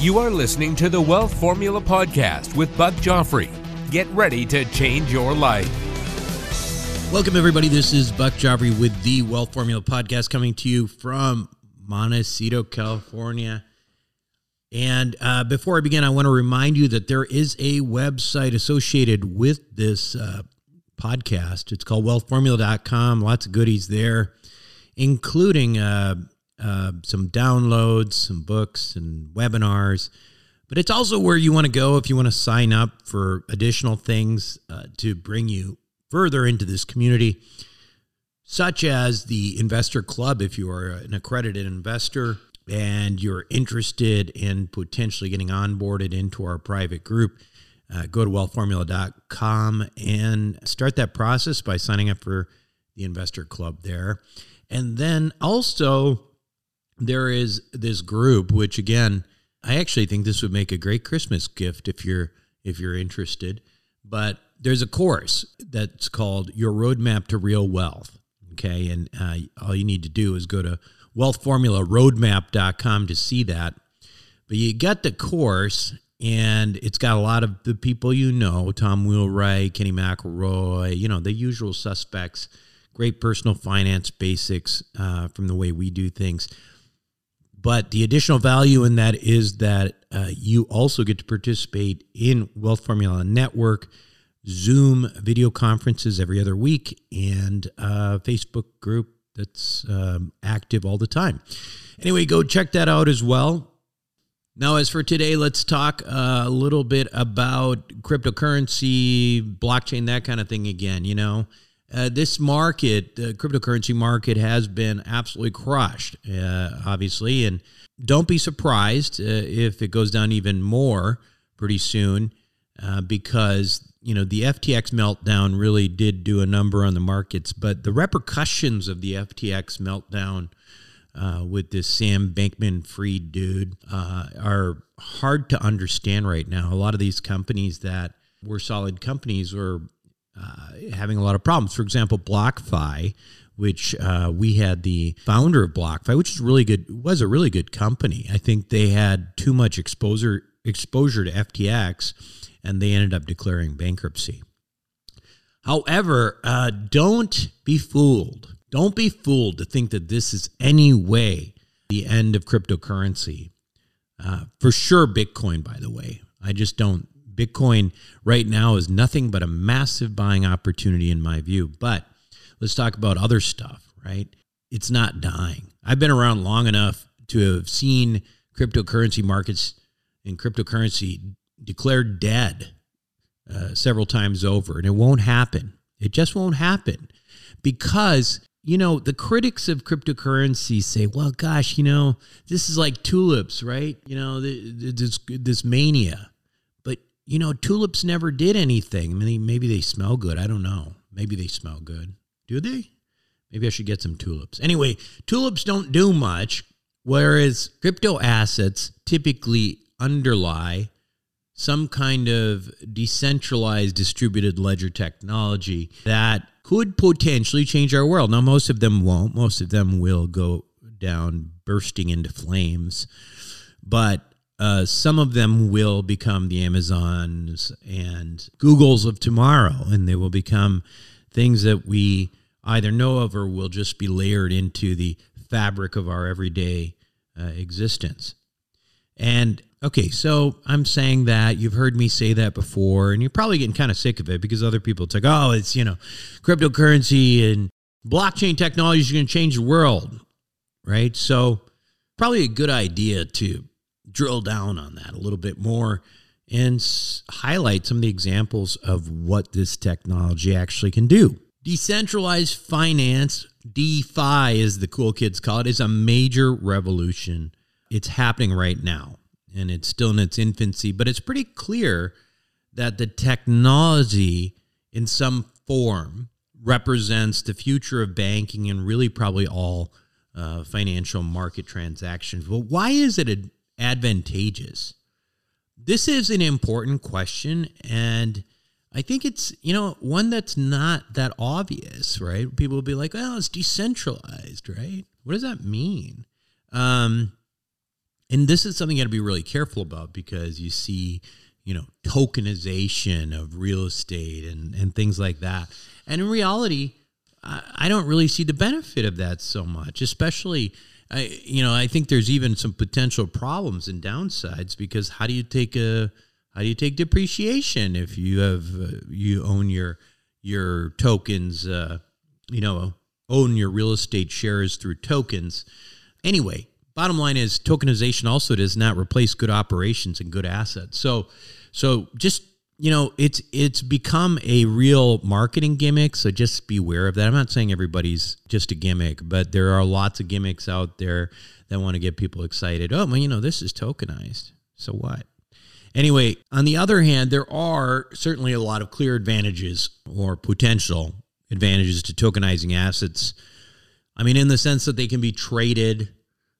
You are listening to the Wealth Formula Podcast with Buck Joffrey. Get ready to change your life. Welcome, everybody. This is Buck Joffrey with the Wealth Formula Podcast coming to you from Montecito, California. And uh, before I begin, I want to remind you that there is a website associated with this uh, podcast. It's called wealthformula.com. Lots of goodies there, including uh, uh, some downloads, some books, and webinars. But it's also where you want to go if you want to sign up for additional things uh, to bring you further into this community, such as the Investor Club if you are an accredited investor and you're interested in potentially getting onboarded into our private group. Uh, go to wealthformula.com and start that process by signing up for the investor club there. And then also, there is this group which again i actually think this would make a great christmas gift if you're if you're interested. But there's a course that's called your roadmap to real wealth okay? And uh, all you need to do is go to wealthformularoadmap.com to see that. But you got the course and it's got a lot of the people you know tom wheelwright kenny mcelroy you know the usual suspects great personal finance basics uh, from the way we do things but the additional value in that is that uh, you also get to participate in Wealth Formula Network, Zoom video conferences every other week, and a Facebook group that's um, active all the time. Anyway, go check that out as well. Now, as for today, let's talk uh, a little bit about cryptocurrency, blockchain, that kind of thing again. You know, uh, this market, the cryptocurrency market, has been absolutely crushed, uh, obviously. And don't be surprised uh, if it goes down even more pretty soon, uh, because you know the FTX meltdown really did do a number on the markets. But the repercussions of the FTX meltdown uh, with this Sam Bankman-Fried dude uh, are hard to understand right now. A lot of these companies that were solid companies were uh, having a lot of problems. For example, BlockFi, which uh, we had the founder of BlockFi, which is really good, was a really good company. I think they had too much exposure exposure to FTX, and they ended up declaring bankruptcy. However, uh, don't be fooled. Don't be fooled to think that this is any way the end of cryptocurrency. Uh, for sure, Bitcoin, by the way. I just don't Bitcoin right now is nothing but a massive buying opportunity in my view. But let's talk about other stuff, right? It's not dying. I've been around long enough to have seen cryptocurrency markets and cryptocurrency declared dead uh, several times over, and it won't happen. It just won't happen because you know the critics of cryptocurrency say, "Well, gosh, you know this is like tulips, right? You know this this mania." You know, tulips never did anything. I mean, maybe they smell good. I don't know. Maybe they smell good. Do they? Maybe I should get some tulips. Anyway, tulips don't do much, whereas crypto assets typically underlie some kind of decentralized distributed ledger technology that could potentially change our world. Now, most of them won't. Most of them will go down bursting into flames. But uh, some of them will become the Amazons and Googles of tomorrow, and they will become things that we either know of or will just be layered into the fabric of our everyday uh, existence. And okay, so I'm saying that you've heard me say that before, and you're probably getting kind of sick of it because other people like, oh, it's you know, cryptocurrency and blockchain technology is going to change the world, right? So probably a good idea to drill down on that a little bit more and highlight some of the examples of what this technology actually can do. Decentralized finance, DeFi, as the cool kids call it, is a major revolution. It's happening right now, and it's still in its infancy, but it's pretty clear that the technology in some form represents the future of banking and really probably all uh, financial market transactions. But why is it ad- advantageous? This is an important question, and I think it's you know one that's not that obvious, right? People will be like, "Well, it's decentralized, right? What does that mean?" Um, and this is something you got to be really careful about because you see, you know, tokenization of real estate and and things like that. And in reality, I, I don't really see the benefit of that so much, especially. I, you know, I think there's even some potential problems and downsides because how do you take a how do you take depreciation if you have uh, you own your your tokens uh, you know own your real estate shares through tokens? Anyway bottom line is tokenization also does not replace good operations and good assets. So so just you know it's it's become a real marketing gimmick so just beware of that i'm not saying everybody's just a gimmick but there are lots of gimmicks out there that want to get people excited oh well you know this is tokenized so what Anyway, on the other hand, there are certainly a lot of clear advantages or potential advantages to tokenizing assets. I mean, in the sense that they can be traded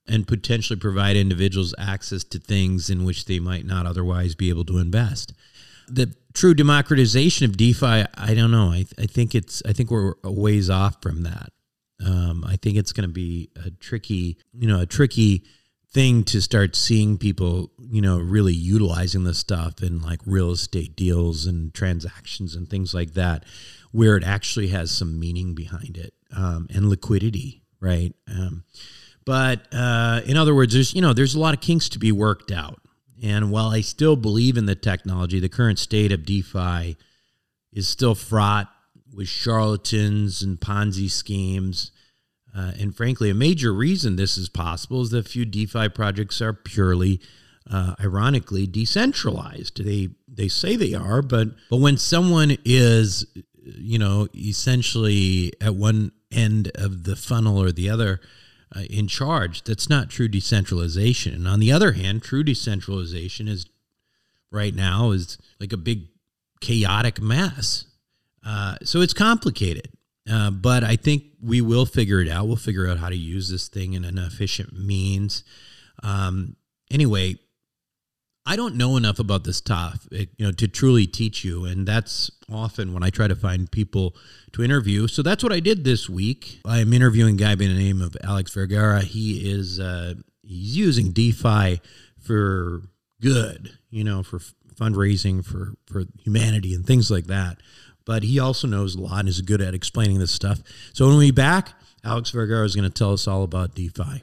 and potentially provide individuals access to things in which they might not otherwise be able to invest. The true democratization of DeFi, I don't know. I, I think it's I think we're a ways off from that. Um, I think it's going to be a tricky, you know, a tricky thing to start seeing people, you know, really utilizing this stuff in like real estate deals and transactions and things like that, where it actually has some meaning behind it um, and liquidity, right? Um, but uh, in other words, there's you know there's a lot of kinks to be worked out. And while I still believe in the technology, the current state of DeFi is still fraught with charlatans and Ponzi schemes. Uh, and frankly, a major reason this is possible is that few DeFi projects are purely, uh, ironically, decentralized. They they say they are, but but when someone is, you know, essentially at one end of the funnel or the other uh, in charge, that's not true decentralization. And on the other hand, true decentralization is right now is like a big chaotic mess. Uh, so it's complicated. Uh, but I think we will figure it out. We'll figure out how to use this thing in an efficient means. Um, anyway, I don't know enough about this topic, you know, to truly teach you, and that's often when I try to find people to interview. So that's what I did this week. I'm interviewing a guy by the name of Alex Vergara. He is uh, he's using DeFi for good, you know, for fundraising, for for humanity, and things like that but he also knows a lot and is good at explaining this stuff. So when we back, Alex Vergara is going to tell us all about DeFi.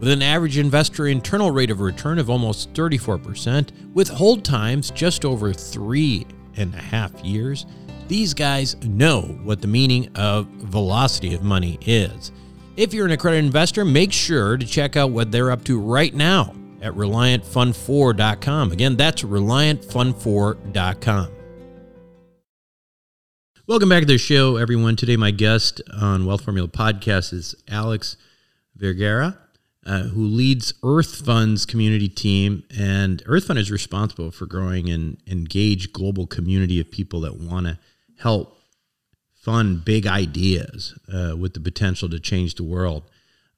With an average investor internal rate of return of almost 34%, with hold times just over three and a half years, these guys know what the meaning of velocity of money is. If you're an accredited investor, make sure to check out what they're up to right now at ReliantFund4.com. Again, that's ReliantFund4.com. Welcome back to the show, everyone. Today, my guest on Wealth Formula Podcast is Alex Vergara, uh, who leads Earth Fund's community team. And Earth Fund is responsible for growing an engaged global community of people that want to help fund big ideas uh, with the potential to change the world.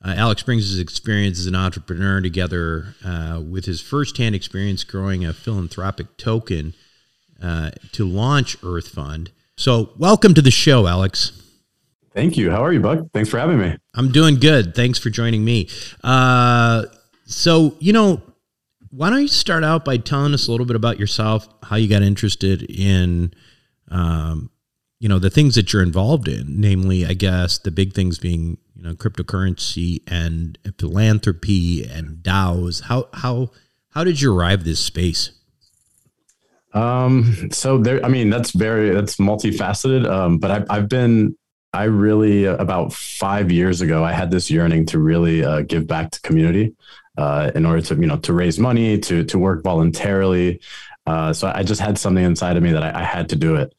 Uh, Alex brings his experience as an entrepreneur together uh, with his firsthand experience growing a philanthropic token uh, to launch Earth Fund. So, welcome to the show, Alex. Thank you. How are you, Buck? Thanks for having me. I'm doing good. Thanks for joining me. Uh, so, you know, why don't you start out by telling us a little bit about yourself, how you got interested in, um, you know, the things that you're involved in, namely, I guess, the big things being, you know, cryptocurrency and philanthropy and DAOs. How how how did you arrive this space? Um, so there, I mean, that's very, that's multifaceted. Um, but I've, I've been, I really, uh, about five years ago, I had this yearning to really uh, give back to community uh, in order to, you know, to raise money, to, to work voluntarily. Uh, so I just had something inside of me that I, I had to do it.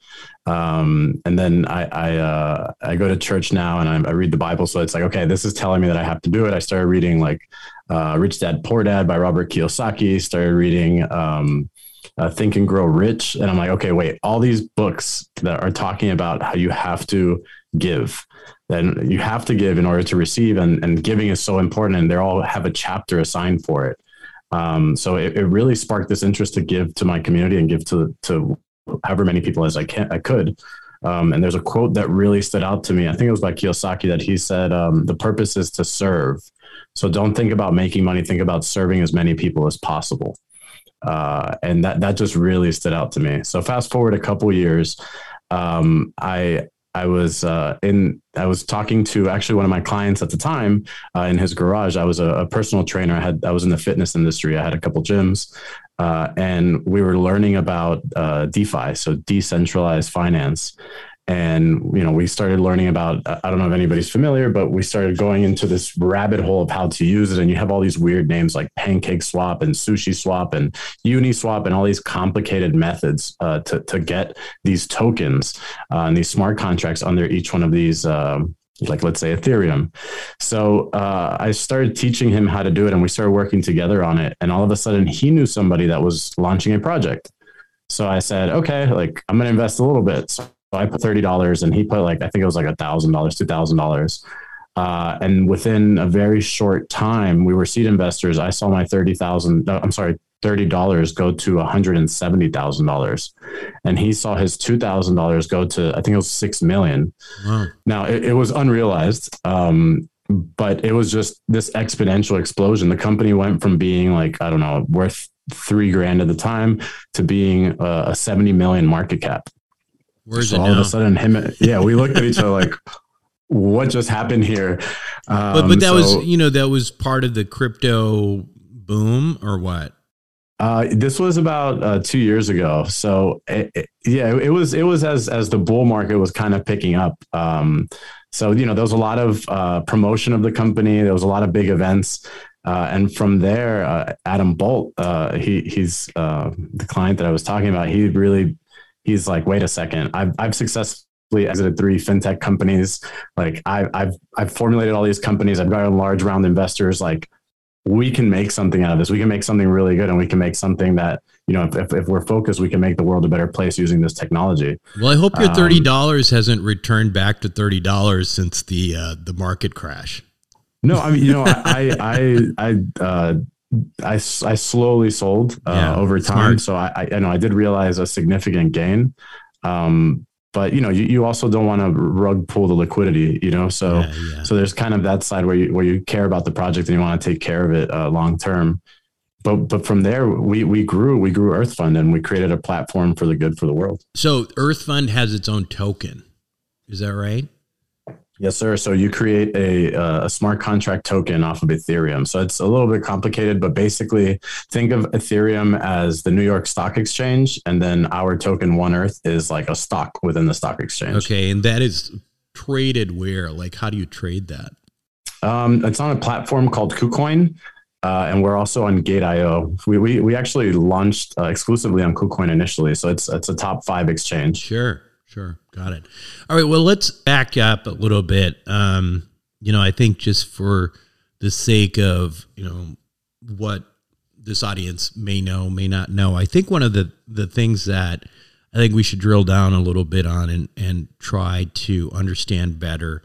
Um, and then I, I, uh, I go to church now and I, I, read the Bible. So it's like, okay, this is telling me that I have to do it. I started reading like uh, Rich Dad Poor Dad by Robert Kiyosaki, started reading, um, uh, Think and Grow Rich. And I'm like, okay, wait, all these books that are talking about how you have to give, then you have to give in order to receive, and, and giving is so important, and they all have a chapter assigned for it. Um, so it, it really sparked this interest to give to my community and give to to however many people as I can I could. Um, and there's a quote that really stood out to me. I think it was by Kiyosaki that he said, um, "The purpose is to serve." So don't think about making money. Think about serving as many people as possible uh, and that that just really stood out to me. So fast forward a couple years, um, I I was uh, in I was talking to actually one of my clients at the time uh, in his garage. I was a, a, personal trainer. I had I was in the fitness industry. I had a couple gyms, uh, and we were learning about uh, DeFi, so decentralized finance and you know we started learning about i don't know if anybody's familiar but we started going into this rabbit hole of how to use it. And you have all these weird names like PancakeSwap and SushiSwap and uniswap and all these complicated methods uh, to, to get these tokens uh, and these smart contracts under each one of these um, like let's say ethereum. So uh, i started teaching him how to do it and we started working together on it. And all of a sudden he knew somebody that was launching a project. So i said okay like i'm going to invest a little bit. So I put thirty dollars, and he put like I think it was like a thousand dollars, two thousand uh, dollars. And within a very short time, we were seed investors. I saw my thirty thousand. I'm sorry, thirty dollars go to one hundred and seventy thousand dollars, and he saw his two thousand dollars go to I think it was six million. Wow. Now it, it was unrealized, um, but it was just this exponential explosion. The company went from being like I don't know worth three grand at the time to being a, a seventy million market cap. Where's so all now? of a sudden, him, yeah, we looked at each other like, what just happened here? Um, but but that so, was you know that was part of the crypto boom or what? Uh, this was about uh, two years ago. So it, it, yeah, it was it was as as the bull market was kind of picking up. Um, so you know there was a lot of uh, promotion of the company. There was a lot of big events. Uh, and from there, uh, Adam Bolt, uh, he, he's uh, the client that I was talking about. He really he's like, wait a second, I've, I've successfully exited three fintech companies. Like I, I've, I've formulated all these companies. I've got a large round investors. Like we can make something out of this. We can make something really good and we can make something that, you know, if, if, we're focused, we can make the world a better place using this technology. Well, I hope your $30 um, hasn't returned back to $30 since the, uh, the market crash. No, I mean, you know, I, I, I, uh, I, I slowly sold uh, yeah, over time. Smart. So I, I, know I did realize a significant gain. Um, but you know, you, you also don't want to rug pull the liquidity, you know? So, yeah, yeah. so there's kind of that side where you, where you care about the project and you want to take care of it uh, long-term. But, but from there, we, we grew, we grew Earth Fund and we created a platform for the good for the world. So Earth Fund has its own token. Is that right? Yes, sir. So you create a, uh, a smart contract token off of Ethereum. So it's a little bit complicated, but basically think of Ethereum as the New York Stock Exchange, and then our token One Earth is like a stock within the stock exchange. Okay, and that is traded where? Like, how do you trade that? Um, it's on a platform called KuCoin. Uh, and we're also on Gate.io. We, we, we actually launched uh, exclusively on KuCoin initially, so it's it's a top five exchange. Sure. Sure. Got it. All right. Well, let's back up a little bit. Um, you know, I think just for the sake of, you know, what this audience may know, may not know, I think one of the, the things that I think we should drill down a little bit on and, and try to understand better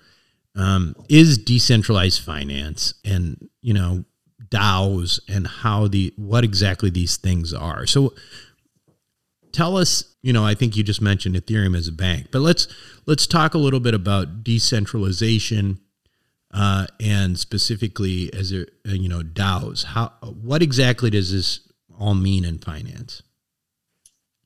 um, is decentralized finance and, you know, DAOs and how the, what exactly these things are. So, tell us you know i think you just mentioned ethereum as a bank but let's let's talk a little bit about decentralization uh, and specifically as a uh, you know daos. How what exactly does this all mean in finance?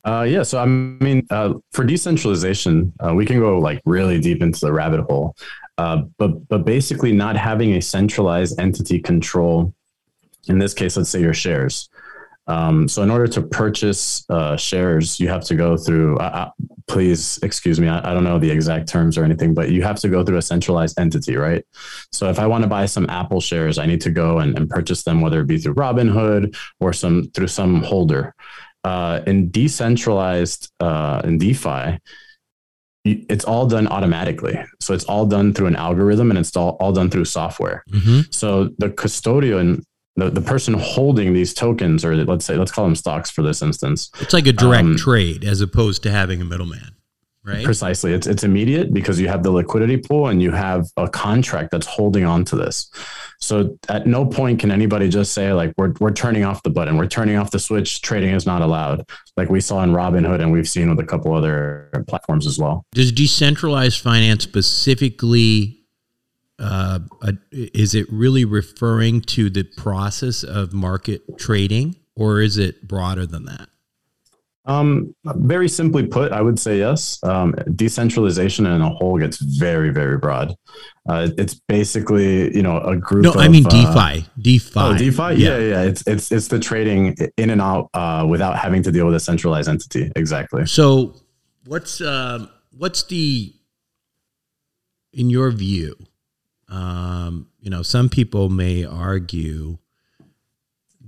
Uh, yeah, so I mean, uh, for decentralization, uh, we can go like really deep into the rabbit hole, uh, but but basically, not having a centralized entity control, in this case, let's say your shares, um, so in order to purchase uh, shares, you have to go through. Uh, please excuse me, I, I, don't know the exact terms or anything, but you have to go through a centralized entity, right? So if I want to buy some Apple shares, I need to go and, and purchase them, whether it be through Robinhood or some through some holder. Uh, in decentralized uh, in DeFi, it's all done automatically. So it's all done through an algorithm and it's all, all done through software. Mm-hmm. So the custodian the, the person holding these tokens, or let's say, let's call them stocks for this instance. It's like a direct um, trade as opposed to having a middleman, right? Precisely. It's, it's immediate because you have the liquidity pool and you have a contract that's holding on to this. So at no point can anybody just say like, we're, we're turning off the button. We're turning off the switch. Trading is not allowed. Like we saw in Robinhood and we've seen with a couple other platforms as well. Does decentralized finance specifically uh, is it really referring to the process of market trading or is it broader than that? Um, very simply put, I would say yes. Um, decentralization in a whole gets very, very broad. Uh, it's basically you know a group. No, of, I mean DeFi. Uh, DeFi. Oh, DeFi. Yeah. yeah, yeah. It's it's it's the trading in and out uh, without having to deal with a centralized entity. Exactly. So, what's uh, what's the in your view? Um, you know, some people may argue,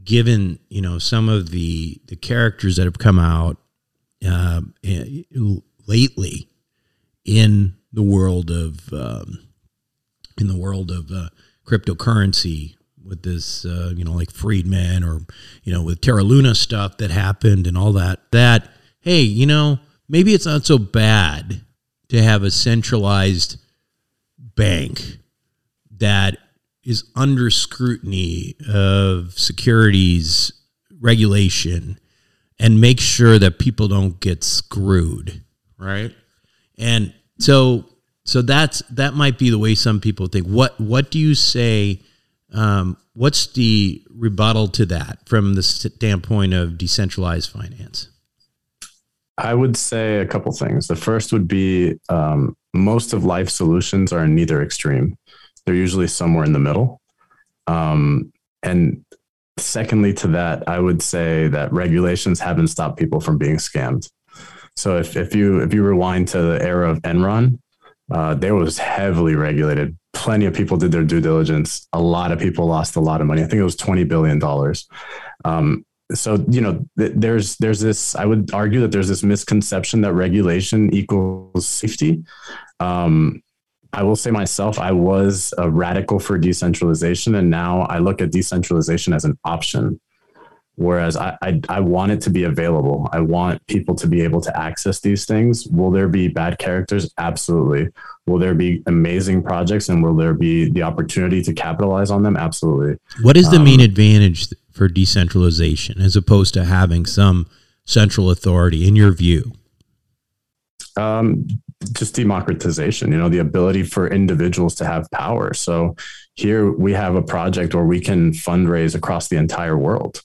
given you know some of the the characters that have come out uh, lately in the world of um, in the world of uh, cryptocurrency with this uh, you know like Friedman or you know with Terra Luna stuff that happened and all that that hey you know maybe it's not so bad to have a centralized bank that is under scrutiny of securities regulation and make sure that people don't get screwed right? And so so that's that might be the way some people think. What what do you say um, what's the rebuttal to that from the standpoint of decentralized finance? I would say a couple things. The first would be um, most of life solutions are in neither extreme they're usually somewhere in the middle. Um, and secondly, to that, I would say that regulations haven't stopped people from being scammed. So if, if you if you rewind to the era of Enron, uh, there was heavily regulated. Plenty of people did their due diligence. A lot of people lost a lot of money. I think it was twenty billion dollars. Um, so you know, th- there's there's this. I would argue that there's this misconception that regulation equals safety. Um, I will say myself, I was a radical for decentralization, and now I look at decentralization as an option. Whereas I, I, I, want it to be available. I want people to be able to access these things. Will there be bad characters? Absolutely. Will there be amazing projects and will there be the opportunity to capitalize on them? Absolutely. What is the um, main advantage for decentralization as opposed to having some central authority, in your view? Um, just democratization, you know, the ability for individuals to have power. So here we have a project where we can fundraise across the entire world.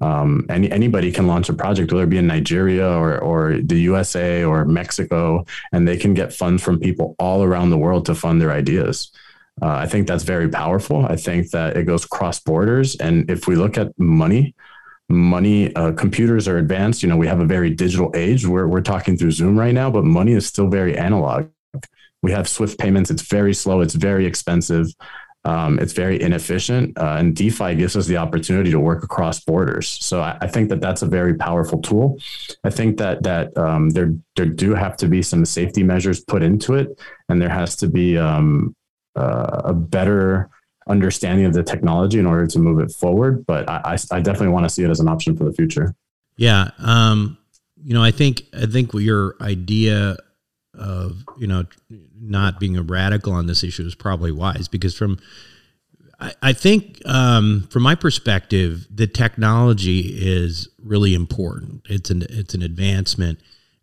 Um, any, anybody can launch a project, whether it be in Nigeria or, or the USA or Mexico, and they can get funds from people all around the world to fund their ideas. Uh, I think that's very powerful. I think that it goes cross borders. And if we look at money, money uh, computers are advanced. You know we have a very digital age. We're, we're talking through zoom right now but money is still very analog. We have swift payments. It's very slow. It's very expensive. Um, it's very inefficient, uh, and DeFi gives us the opportunity to work across borders. So I, I, think that that's a very powerful tool. I think that that um, there there do have to be some safety measures put into it, and there has to be um, uh, a better understanding of the technology in order to move it forward. But I, I, I definitely want to see it as an option for the future. Yeah, um, you know, I think I think your idea of you know not being a radical on this issue is probably wise because from I, I think um, from my perspective the technology is really important it's an it's an advancement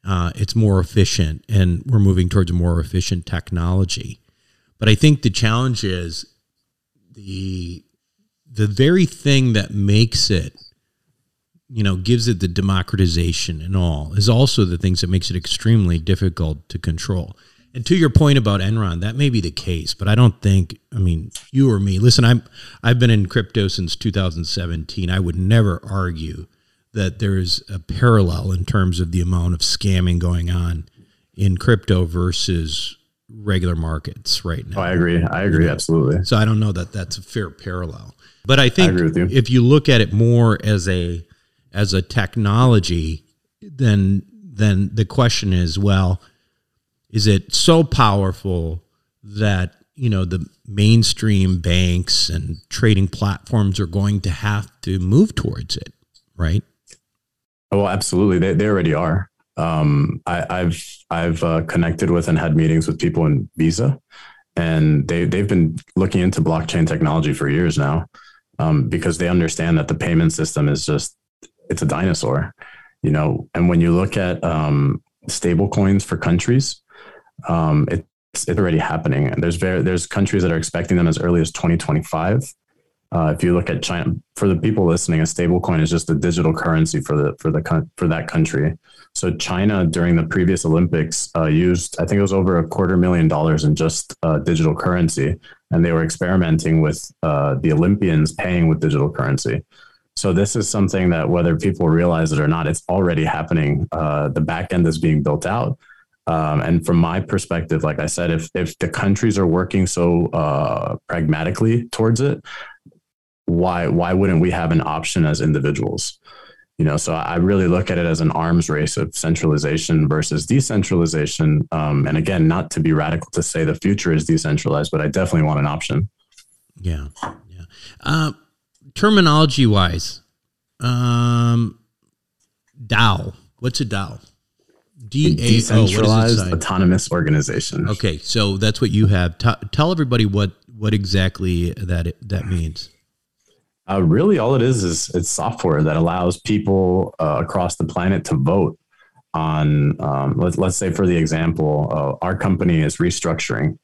uh, it's more efficient and we're moving towards a more efficient technology but I think the challenge is the the very thing that makes it you know gives it the democratization and all is also the things that makes it extremely difficult to control. And to your point about enron that may be the case but i don't think i mean you or me listen i'm i've been in crypto since 2017 i would never argue that there's a parallel in terms of the amount of scamming going on in crypto versus regular markets right now. Oh, I agree. I agree. Absolutely. So I don't know that that's a fair parallel. But I think I you. if you look at it more as a as a technology, then then the question is, well, is it so powerful that you know the mainstream banks and trading platforms are going to have to move towards it, right? Oh, absolutely. They they already are. Um, I, have I've uh, connected with and had meetings with people in Visa, and they they've been looking into blockchain technology for years now, um, because they understand that the payment system is just it's a dinosaur, you know. And when you look at um, stable coins for countries, um, it's, it's already happening. And there's very there's countries that are expecting them as early as 2025. Uh, if you look at China, for the people listening, a stablecoin is just a digital currency for the for the for that country. So China during the previous Olympics uh, used, I think it was over a quarter million dollars in just uh, digital currency, and they were experimenting with uh, the Olympians paying with digital currency. So this is something that whether people realize it or not, it's already happening. Uh, the back end is being built out. Um, and from my perspective, like I said, if if the countries are working so uh, pragmatically towards it, why why wouldn't we have an option as individuals? You know, so I really look at it as an arms race of centralization versus decentralization. Um, and again, not to be radical to say the future is decentralized, but I definitely want an option. Yeah, yeah. Uh, terminology wise, um, DAO. What's a DAO? D A decentralized autonomous organization. Okay, so that's what you have. T- tell everybody what what exactly that that means. Uh, really, all it is is it's software that allows people uh, across the planet to vote on. Um, let's let's say, for the example, uh, our company is restructuring,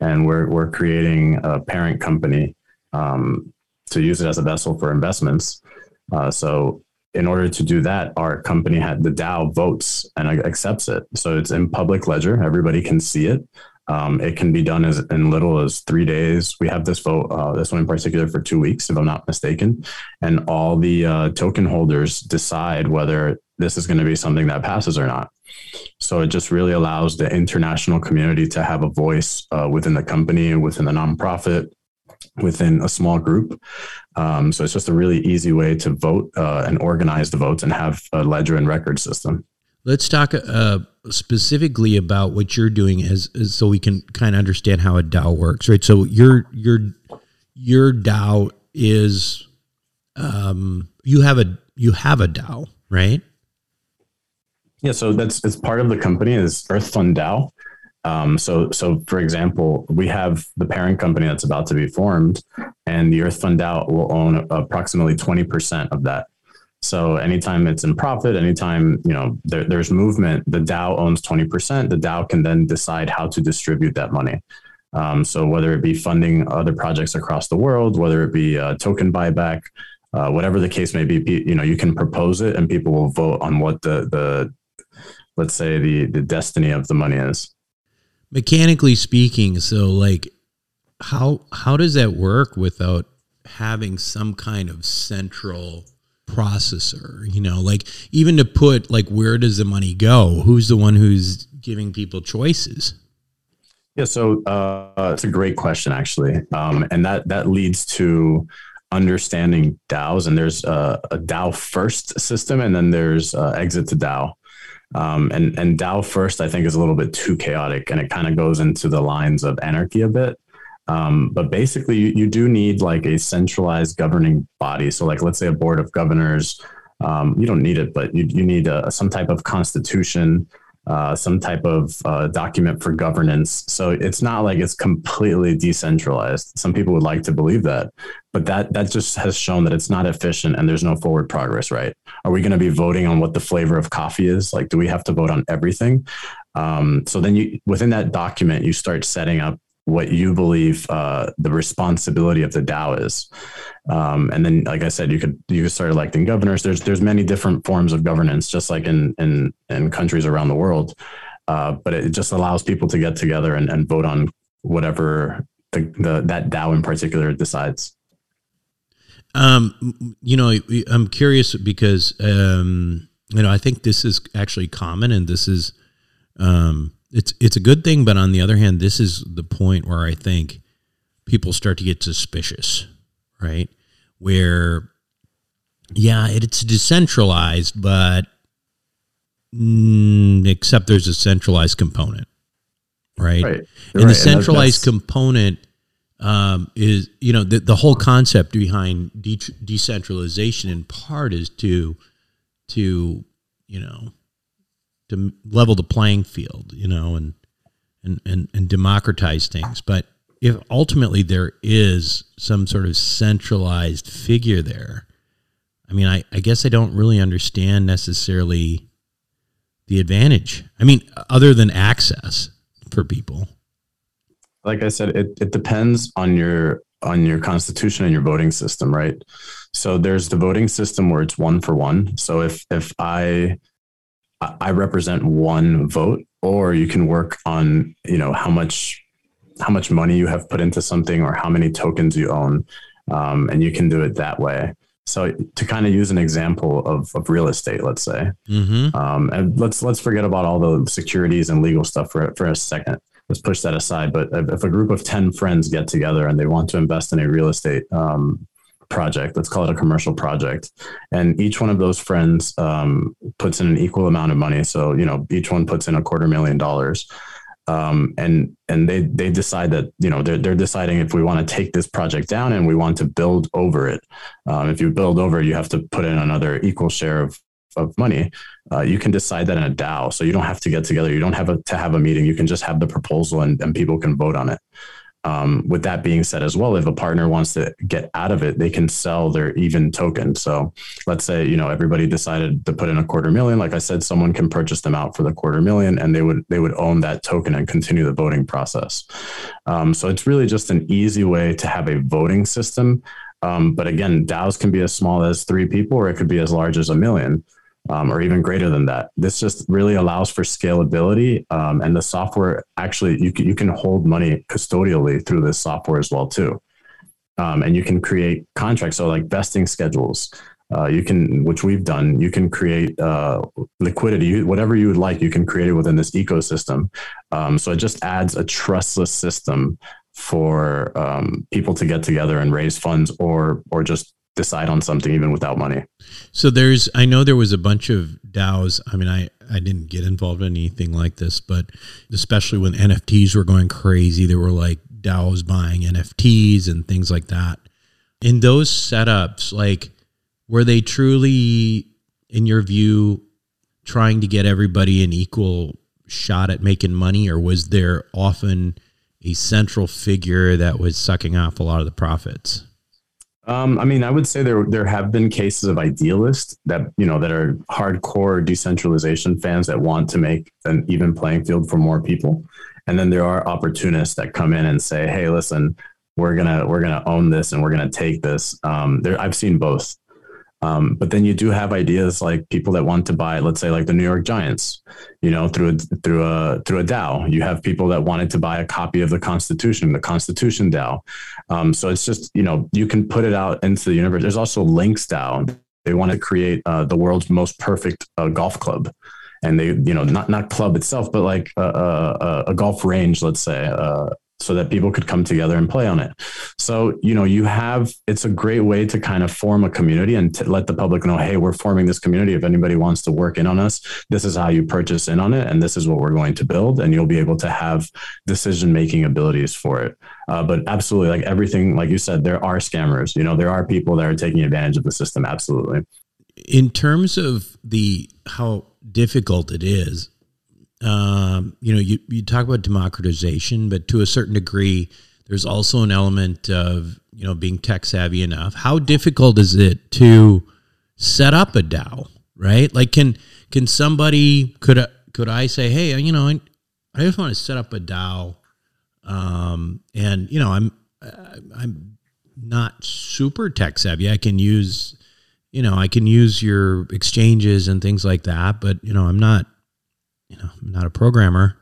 and we're we're creating a parent company um, to use it as a vessel for investments. Uh, so in order to do that, our company had the DAO votes and accepts it. So it's in public ledger. Everybody can see it. Um, it can be done as in little as three days. We have this vote, uh, this one in particular, for two weeks, if I'm not mistaken. And all the uh, token holders decide whether this is going to be something that passes or not. So it just really allows the international community to have a voice uh, within the company, within the nonprofit, within a small group. Um, so it's just a really easy way to vote uh, and organize the votes and have a ledger and record system. Let's talk uh, specifically about what you're doing as, as, so we can kind of understand how a DAO works, right? So your your your DAO is um, you have a you have a DAO, right? Yeah, so that's it's part of the company is Earth Fund DAO. Um, so, so for example, we have the parent company that's about to be formed, and the Earth Fund DAO will own approximately twenty percent of that. So, anytime it's in profit, anytime you know there, there's movement, the DAO owns twenty percent. The DAO can then decide how to distribute that money. Um, so, whether it be funding other projects across the world, whether it be a token buyback, uh, whatever the case may be, you know, you can propose it, and people will vote on what the the let's say the the destiny of the money is mechanically speaking so like how how does that work without having some kind of central processor you know like even to put like where does the money go who's the one who's giving people choices Yeah, so uh, it's a great question, actually, um, and that that leads to understanding DAOs. And there's a, a DAO first system, and then there's uh, exit to DAO. Um, and and DAO first, I think, is a little bit too chaotic, and it kind of goes into the lines of anarchy a bit. Um, but basically, you, you do need like a centralized governing body. So, like, let's say a board of governors. Um, you don't need it, but you, you need a, some type of constitution uh, some type of uh, document for governance. So it's not like it's completely decentralized. Some people would like to believe that, but that that just has shown that it's not efficient and there's no forward progress. Right? Are we going to be voting on what the flavor of coffee is? Like, do we have to vote on everything? Um, so then you within that document, you start setting up what you believe uh, the responsibility of the DAO is. Um, and then, like I said, you could you could start electing governors. There's there's many different forms of governance, just like in in in countries around the world. Uh, but it just allows people to get together and, and vote on whatever the, the that DAO in particular decides. Um, you know, I'm curious because um, you know I think this is actually common, and this is um, it's it's a good thing, but on the other hand, this is the point where I think people start to get suspicious, right? Where yeah, it's decentralized, but mm, except there's a centralized component, right? right. And right. the centralized and component um, is, you know, the, the whole concept behind de- decentralization in part is to, to, you know, to level the playing field, you know, and and and, and democratize things. But if ultimately there is some sort of centralized figure there, I mean, I, I guess I don't really understand necessarily the advantage. I mean, other than access for people. Like I said, it, it depends on your on your constitution and your voting system, right? So there's the voting system where it's one for one. So if if I I represent one vote, or you can work on, you know, how much how much money you have put into something or how many tokens you own, um, and you can do it that way. So to kind of use an example of, of real estate, let's say, mm-hmm. um, and let's let's forget about all the securities and legal stuff for for a second. Let's push that aside. But if a group of ten friends get together and they want to invest in a real estate um, project. Let's call it a commercial project. And each one of those friends um, puts in an equal amount of money. So, you know, each one puts in a quarter million dollars. Um, and and they they decide that you know they're they're deciding if we want to take this project down and we want to build over it. Um, if you build over, you have to put in another equal share of of money. Uh, you can decide that in a DAO, so you don't have to get together. You don't have a, to have a meeting. You can just have the proposal and, and people can vote on it. Um, with that being said, as well, if a partner wants to get out of it, they can sell their even token. So let's say you know everybody decided to put in a quarter million. Like I said, someone can purchase them out for the quarter million, and they would they would own that token and continue the voting process. Um, so it's really just an easy way to have a voting system. Um, but again, DAOs can be as small as three people, or it could be as large as a million um, or even greater than that. This just really allows for scalability, um, and the software actually you can, you can hold money custodially through this software as well too, um, and you can create contracts. So like vesting schedules, uh, you can which we've done. You can create uh, liquidity, whatever you would like. You can create it within this ecosystem. Um, so it just adds a trustless system for um, people to get together and raise funds, or or just decide on something even without money. So there's, I know there was a bunch of DAOs. I mean, I, I didn't get involved in anything like this, but especially when NFTs were going crazy, there were like DAOs buying NFTs and things like that. In those setups, like, were they truly, in your view, trying to get everybody an equal shot at making money, or was there often a central figure that was sucking off a lot of the profits? Um, I mean, I would say there there have been cases of idealists that you know that are hardcore decentralization fans that want to make an even playing field for more people, and then there are opportunists that come in and say, "Hey, listen, we're gonna we're gonna own this and we're gonna take this." Um, there, I've seen both. Um, but then you do have ideas like people that want to buy, let's say, like the New York Giants, you know, through a, through a through a DAO. You have people that wanted to buy a copy of the Constitution, the Constitution DAO. Um, so it's just you know you can put it out into the universe. There's also Links DAO. They want to create uh, the world's most perfect uh, golf club, and they you know not not club itself but like a, a, a golf range let's say uh, so that people could come together and play on it. So, you know, you have it's a great way to kind of form a community and to let the public know, hey, we're forming this community. If anybody wants to work in on us, this is how you purchase in on it, and this is what we're going to build, and you'll be able to have decision making abilities for it. Uh, but absolutely, like everything, like you said, there are scammers. You know, there are people that are taking advantage of the system. Absolutely. In terms of the how difficult it is, um, you know, you, you talk about democratization, but to a certain degree, there's also an element of, you know, being tech savvy enough. How difficult is it to set up a DAO, right? Like, can, can somebody, could, could I say, Hey, you know, I, I just want to set up a DAO. Um, and you know, I'm, I'm not super tech savvy. I can use, you know, I can use your exchanges and things like that, but you know, I'm not you know, I'm not a programmer.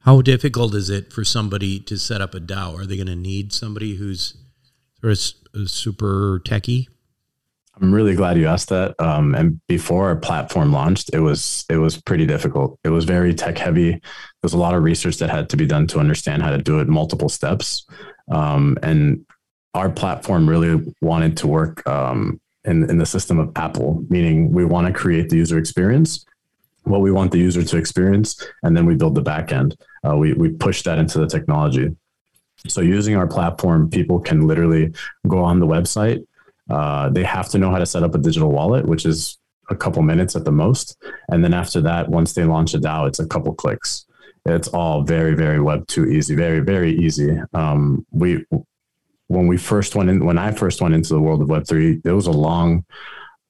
How difficult is it for somebody to set up a DAO? Are they going to need somebody who's sort of super techie? I'm really glad you asked that. Um, and before our platform launched, it was it was pretty difficult. It was very tech heavy. There was a lot of research that had to be done to understand how to do it, multiple steps. Um, and our platform really wanted to work um, in in the system of Apple, meaning we want to create the user experience what we want the user to experience, and then we build the backend. Uh, we we push that into the technology. So using our platform, people can literally go on the website. Uh, they have to know how to set up a digital wallet, which is a couple minutes at the most. And then after that, once they launch a DAO, it's a couple clicks. It's all very, very Web two easy, very, very easy. Um, we when we first went in, when I first went into the world of Web three, it was a long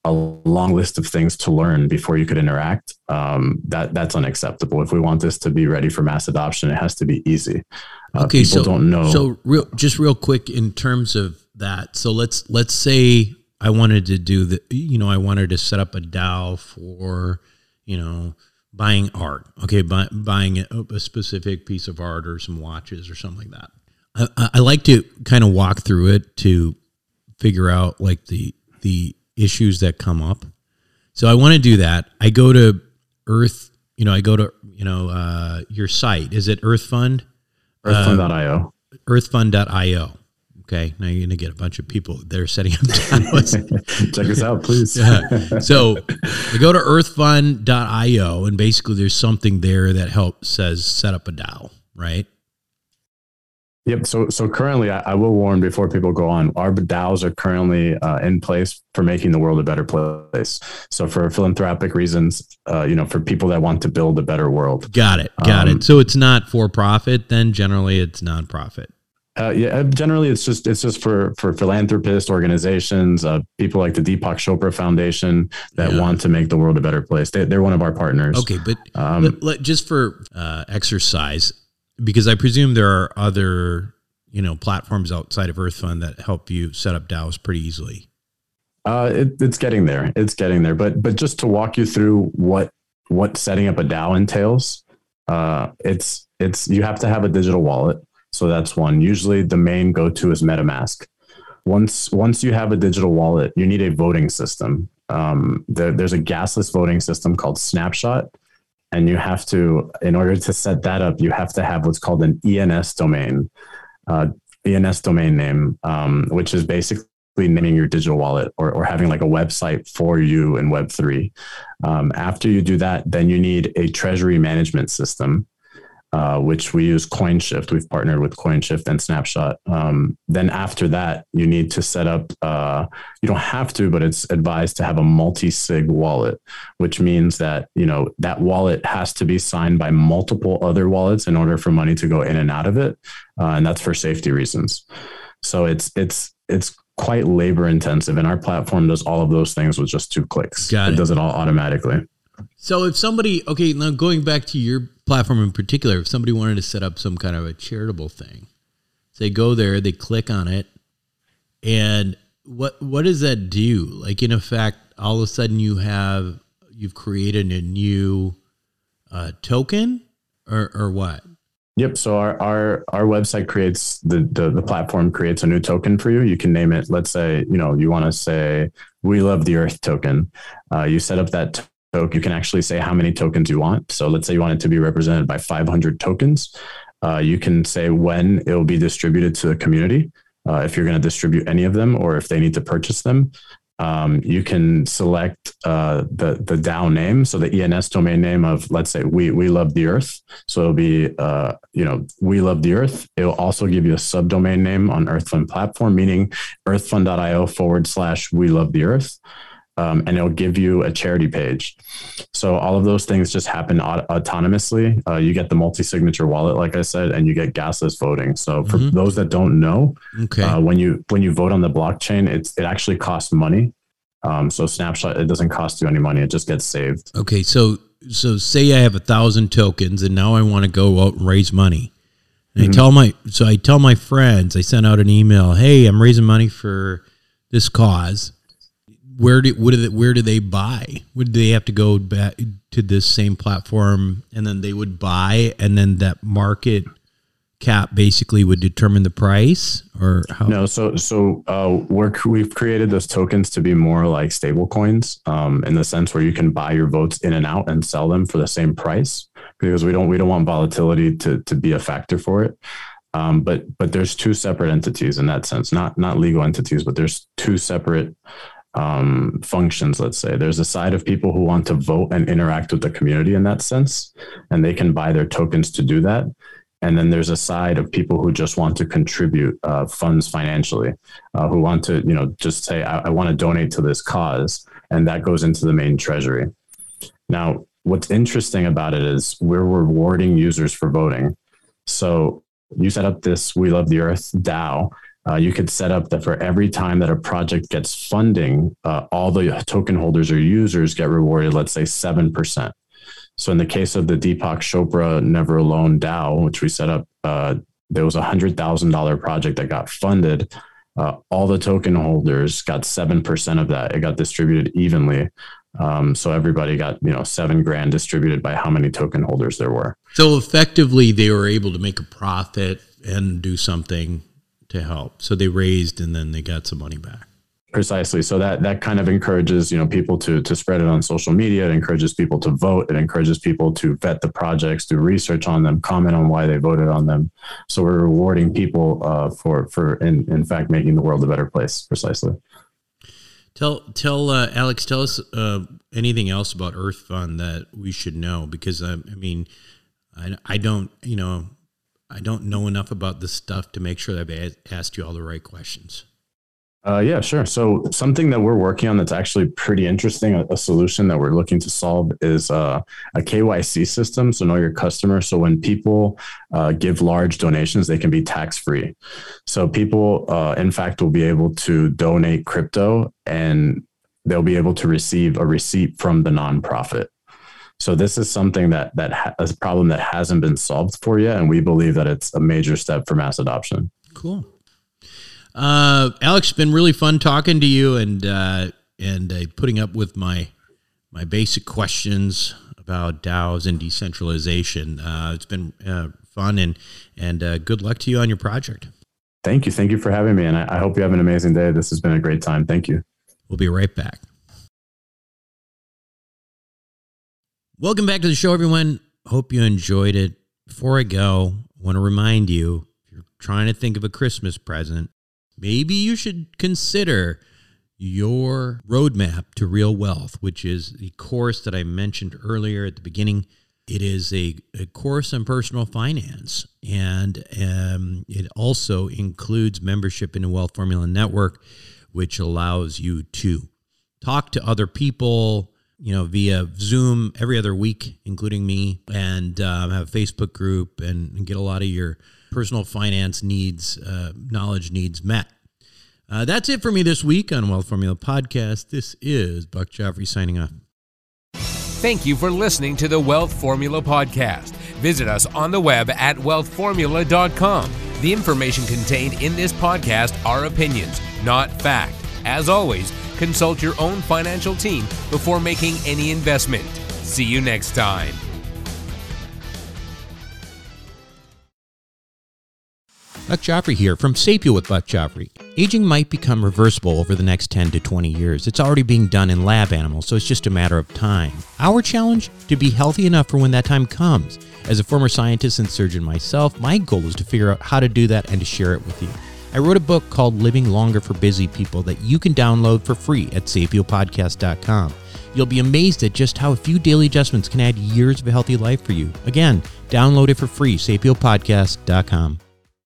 a long list of things to learn before you could interact. Um, that that's unacceptable. If we want this to be ready for mass adoption, it has to be easy. Uh, okay, people so don't know. So real, just real quick in terms of that. So let's let's say I wanted to do the, you know, I wanted to set up a DAO for, you know, buying art. Okay, buy, buying a, a specific piece of art or some watches or something like that. I, I like to kind of walk through it to figure out like the the issues that come up. So I want to do that. I go to Earth, you know, I go to, you know, uh, your site. Is it Earth Fund? Earthfund.io. Uh, earthfund.io. Okay. Now you're going to get a bunch of people there setting up Check us out, please. yeah. So I go to earthfund.io and basically there's something there that helps says set up a DAO, right? Yep. So, so currently, I, I, will warn before people go on. Our DAOs are currently uh, in place for making the world a better place. So, for philanthropic reasons, uh, you know, for people that want to build a better world. Got it. Got um, it. So it's not for profit. Then generally, it's nonprofit. Uh, yeah, uh, generally it's just it's just for for philanthropist organizations, uh, people like the Deepak Chopra Foundation that yeah. want to make the world a better place. They, are one of our partners. Okay, but um, let, let, just for uh, exercise, because I presume there are other, you know, platforms outside of Earth Fund that help you set up DAOs pretty easily. Uh, it, it's getting there. It's getting there. But but just to walk you through what what setting up a DAO entails, uh, it's it's you have to have a digital wallet. So that's one. Usually the main go to is MetaMask. Once once you have a digital wallet, you need a voting system. Um, there, there's a gasless voting system called Snapshot and you have to in order to set that up you have to have what's called an ens domain uh, ens domain name um, which is basically naming your digital wallet or, or having like a website for you in web3 um, after you do that then you need a treasury management system uh, which we use CoinShift. We've partnered with CoinShift and Snapshot. Um, then after that, you need to set up. Uh, you don't have to, but it's advised to have a multi-sig wallet, which means that you know that wallet has to be signed by multiple other wallets in order for money to go in and out of it, uh, and that's for safety reasons. So it's it's it's quite labor intensive, and our platform does all of those things with just two clicks. Got it. it does it all automatically. So if somebody, okay, now going back to your platform in particular, if somebody wanted to set up some kind of a charitable thing, they go there, they click on it, and what what does that do? Like in effect, all of a sudden you have you've created a new uh, token, or or what? Yep. So our, our our website creates the, the the platform creates a new token for you. You can name it. Let's say you know you want to say we love the Earth token. Uh, you set up that So you can actually say how many tokens you want. So let's say you want it to be represented by 500 tokens. Uh, you can say when it will be distributed to the community, uh, if you're going to distribute any of them or if they need to purchase them. Um, you can select uh, the the DAO name, so the ENS domain name of let's say we we love the Earth. So it'll be uh, you know we love the Earth. It will also give you a subdomain name on EarthFund platform, meaning earthfund.io forward slash we love the Earth um, and it'll give you a charity page. So all of those things just happen aut- autonomously. Uh, you get the multi-signature wallet, like I said, and you get gasless voting. So for mm-hmm. those that don't know, okay. uh, when you when you vote on the blockchain, it's it actually costs money. Um, so snapshot, it doesn't cost you any money; it just gets saved. Okay, so so say I have a thousand tokens, and now I want to go out and raise money. And mm-hmm. I tell my so I tell my friends, I send out an email, "Hey, I'm raising money for this cause." Where do what do they, where do they buy? Would they have to go back to this same platform and then they would buy and then that market cap basically would determine the price or how? No, so so uh, we're we've created those tokens to be more like stable coins um, in the sense where you can buy your votes in and out and sell them for the same price because we don't we don't want volatility to to be a factor for it. Um, but but there's two separate entities in that sense, not not legal entities, but there's two separate um, functions, let's say. There's a side of people who want to vote and interact with the community in that sense, and they can buy their tokens to do that. And then there's a side of people who just want to contribute uh, funds financially, uh, who want to, you know, just say, I, I want to donate to this cause. And that goes into the main treasury. Now, what's interesting about it is we're rewarding users for voting. So you set up this We Love the Earth DAO uh, you could set up that for every time that a project gets funding, uh, all the token holders or users get rewarded, let's say 7%. So in the case of the Deepak Chopra Never Alone DAO, which we set up, uh, there was a $100,000 project that got funded. Uh, all the token holders got 7% of that. It got distributed evenly. Um, so everybody got, you know, seven grand distributed by how many token holders there were. So effectively, they were able to make a profit and do something to help. So they raised and then they got some money back. Precisely. So that that kind of encourages you know people to to spread it on social media. It encourages people to vote. It encourages people to vet the projects, do research on them, comment on why they voted on them. So we're rewarding people uh, for for in in fact making the world a better place. Precisely. Tell tell uh, Alex, tell us uh, anything else about Earth Fund that we should know because I, I mean, I, I don't you know I don't know enough about this stuff to make sure that I've asked you all the right questions. Uh, yeah, sure. So something that we're working on that's actually pretty interesting, a, a solution that we're looking to solve is uh, a KYC system. So know your customer. So when people uh, give large donations, they can be tax free. So people, uh, in fact, will be able to donate crypto and they'll be able to receive a receipt from the nonprofit. So this is something that that ha- a problem that hasn't been solved for yet, and we believe that it's a major step for mass adoption. Cool. Uh, Alex, been really fun talking to you and uh, and uh, putting up with my my basic questions about DAOs and decentralization. Uh, it's been uh, fun and and uh, good luck to you on your project. Thank you, thank you for having me, and I, I hope you have an amazing day. This has been a great time. Thank you. We'll be right back. Welcome back to the show, everyone. Hope you enjoyed it. Before I go, I want to remind you if you're trying to think of a Christmas present, maybe you should consider your roadmap to real wealth, which is the course that I mentioned earlier at the beginning. It is a, a course on personal finance, and um, it also includes membership in a Wealth Formula Network, which allows you to talk to other people you know, via Zoom every other week, including me, and um, have a Facebook group and, and, get a lot of your personal finance needs, uh, knowledge needs met. Uh, that's it for me this week on Wealth Formula Podcast. This is Buck Joffrey signing off. Thank you for listening to the Wealth Formula Podcast. Visit us on the web at wealthformula.com. The information contained in this podcast are opinions, not fact. As always, consult your own financial team before making any investment. See you next time. Buck Joffrey here from Sapio with Buck Joffrey. Aging might become reversible over the next 10 to 20 years. It's already being done in lab animals, so it's just a matter of time. Our challenge? To be healthy enough for when that time comes. As a former scientist and surgeon myself, my goal is to figure out how to do that and to share it with you. I wrote a book called Living Longer for Busy People that you can download for free at sapiopodcast.com. You'll be amazed at just how a few daily adjustments can add years of a healthy life for you. Again, download it for free, sapiopodcast.com.